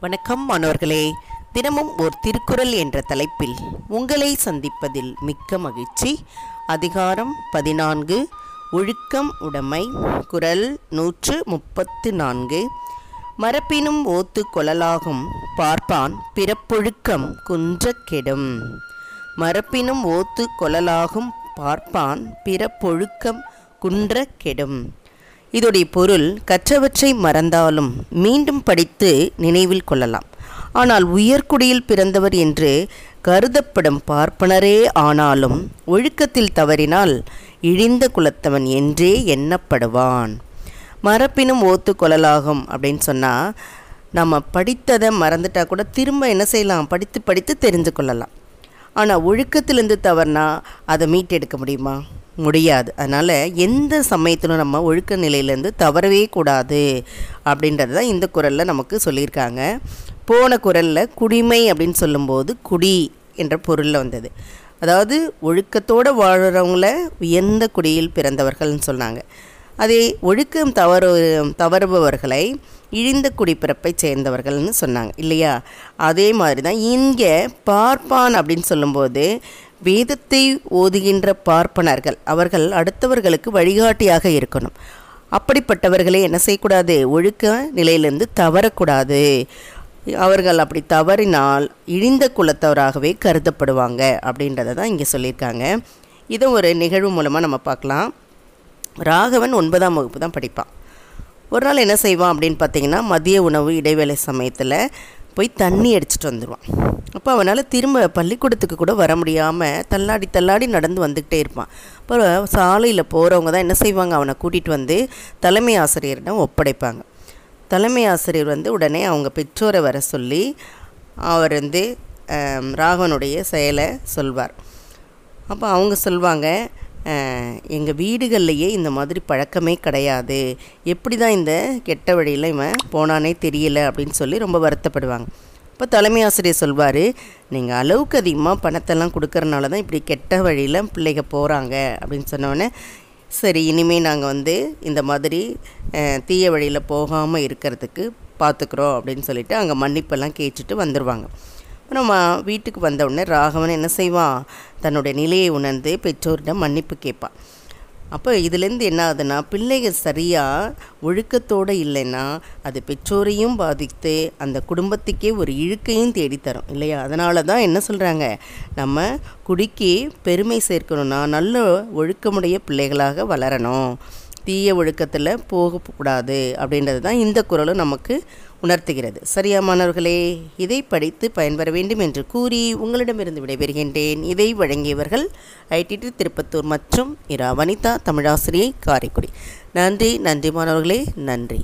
வணக்கம் மாணவர்களே. தினமும் ஓர் திருக்குறள் என்ற தலைப்பில் உங்களை சந்திப்பதில் மிக்க மகிழ்ச்சி. அதிகாரம் பதினான்கு. ஒழுக்கம் உடைமை. குரல் நூற்று முப்பத்து நான்கு. மரப்பினும் ஓத்து கொள்ளலாகும் பார்ப்பான் பிறப்பொழுக்கம் குன்றக் கெடும். மரப்பினும் ஓத்து கொள்ளலாகும் பார்ப்பான் பிறப்பொழுக்கம் குன்ற கெடும். இதோடைய பொருள் கற்றவற்றை மறந்தாலும் மீண்டும் படித்து நினைவில் கொள்ளலாம். ஆனால் உயர்குடியில் பிறந்தவர் என்று கருதப்படும் பார்ப்பனரே ஆனாலும் ஒழுக்கத்தில் தவறினால் இழிந்த குலத்தவன் என்றே எண்ணப்படுவான். மரப்பினும் ஓத்து கொள்ளலாகும் அப்படின்னு சொன்னால் நம்ம படித்ததை மறந்துட்டா கூட திரும்ப என்ன செய்யலாம்? படித்து படித்து தெரிந்து கொள்ளலாம். ஆனால் ஒழுக்கத்திலேருந்து தவறுனா அதை மீட்டெடுக்க முடியுமா? முடியாது. அதனால் எந்த சமயத்திலும் நம்ம ஒழுக்க நிலையிலேருந்து தவறவே கூடாது அப்படின்றது தான் இந்த குரலில் நமக்கு சொல்லியிருக்காங்க. போன குரலில் குடிமை அப்படின்னு சொல்லும்போது குடி என்ற பொருளில் வந்தது. அதாவது ஒழுக்கத்தோடு வாழ்கிறவங்கள உயர்ந்த குடியில் பிறந்தவர்கள்னு சொன்னாங்க. அதே ஒழுக்கம் தவறு தவறுபவர்களை இழிந்த குடிப்பிறப்பை சேர்ந்தவர்கள்னு சொன்னாங்க. இல்லையா? அதே மாதிரி தான் இங்கே பார்ப்பான் அப்படின்னு சொல்லும்போது வேதத்தை ஓதுகின்ற பார்ப்பனர்கள் அவர்கள் அடுத்தவர்களுக்கு வழிகாட்டியாக இருக்கணும். அப்படிப்பட்டவர்களை என்ன செய்யக்கூடாது? ஒழுக்க நிலையிலிருந்து தவறக்கூடாது. அவர்கள் அப்படி தவறினால் இழிந்த குலத்தவராகவே கருதப்படுவாங்க அப்படின்றத தான் இங்கே சொல்லியிருக்காங்க. இதை ஒரு நிகழ்வு மூலமாக நம்ம பார்க்கலாம். ராகவன் ஒன்பதாம் வகுப்பு தான் படிப்பான். ஒரு நாள் என்ன செய்வான் அப்படின்னு பார்த்தீங்கன்னா மதிய உணவு இடைவேளை சமயத்தில் போய் தண்ணி அடிச்சிட்டு வந்துடுவான் அப்போ அவனால் திரும்ப பள்ளிக்கூடத்துக்கு கூட வர முடியாமல் தள்ளாடி தள்ளாடி நடந்து வந்துக்கிட்டே இருப்பான். அப்புறம் சாலையில் போகிறவங்க தான் என்ன செய்வாங்க? அவனை கூட்டிகிட்டு வந்து தலைமை ஆசிரியரிடம் ஒப்படைப்பாங்க. தலைமை ஆசிரியர் வந்து உடனே அவங்க பெற்றோரை வர சொல்லி அவர் வந்து ராகவனுடைய செயலை சொல்வார். அப்போ அவங்க சொல்லுவாங்க எங்கள் வீடுகள்லையே இந்த மாதிரி பழக்கமே கிடையாது. எப்படி தான் இந்த கெட்ட வழியில் இவன் போனானே தெரியல அப்படின்னு சொல்லி ரொம்ப வருத்தப்படுவாங்க. இப்போ தலைமை ஆசிரியர் சொல்வார் நீங்கள் அளவுக்கு அதிகமாக பணத்தெல்லாம் கொடுக்கறனால தான் இப்படி கெட்ட வழியில் பிள்ளைங்க போகிறாங்க அப்படின்னு சொன்னோடனே சரி இனிமேல் நாங்கள் வந்து இந்த மாதிரி தீய வழியில் போகாமல் இருக்கிறதுக்கு பார்த்துக்குறோம் அப்படின்னு சொல்லிட்டு அங்கே மன்னிப்பெல்லாம் கேட்டுட்டு வந்துடுவாங்க நம்ம வீட்டுக்கு வந்த உடனே ராகவன் என்ன செய்வான் தன்னுடைய நிலையை உணர்ந்து பெற்றோரிடம் மன்னிப்பு கேட்பான் அப்போ இதுலேருந்து என்ன ஆகுதுன்னா பிள்ளைகள் சரியாக ஒழுக்கத்தோடு இல்லைன்னா அது பெற்றோரையும் பாதித்து அந்த குடும்பத்துக்கே ஒரு இழுக்கையும் தேடித்தரும் இல்லையா? அதனால தான் என்ன சொல்கிறாங்க நம்ம குடிக்கு பெருமை சேர்க்கணும்னா நல்ல ஒழுக்கமுடைய பிள்ளைகளாக வளரணும். தீய ஒழுக்கத்தில் போகக்கூடாது அப்படின்றது தான் இந்த குரலும் நமக்கு உணர்த்துகிறது. சரியா மாணவர்களே இதை படித்து பயன்பெற வேண்டும் என்று கூறி உங்களிடமிருந்து விடைபெறுகின்றேன். இதை வழங்கியவர்கள் ஐடிடி திருப்பத்தூர் மற்றும் இரா. வனிதா தமிழாசிரியை காரைக்குடி. நன்றி நன்றி மாணவர்களே நன்றி.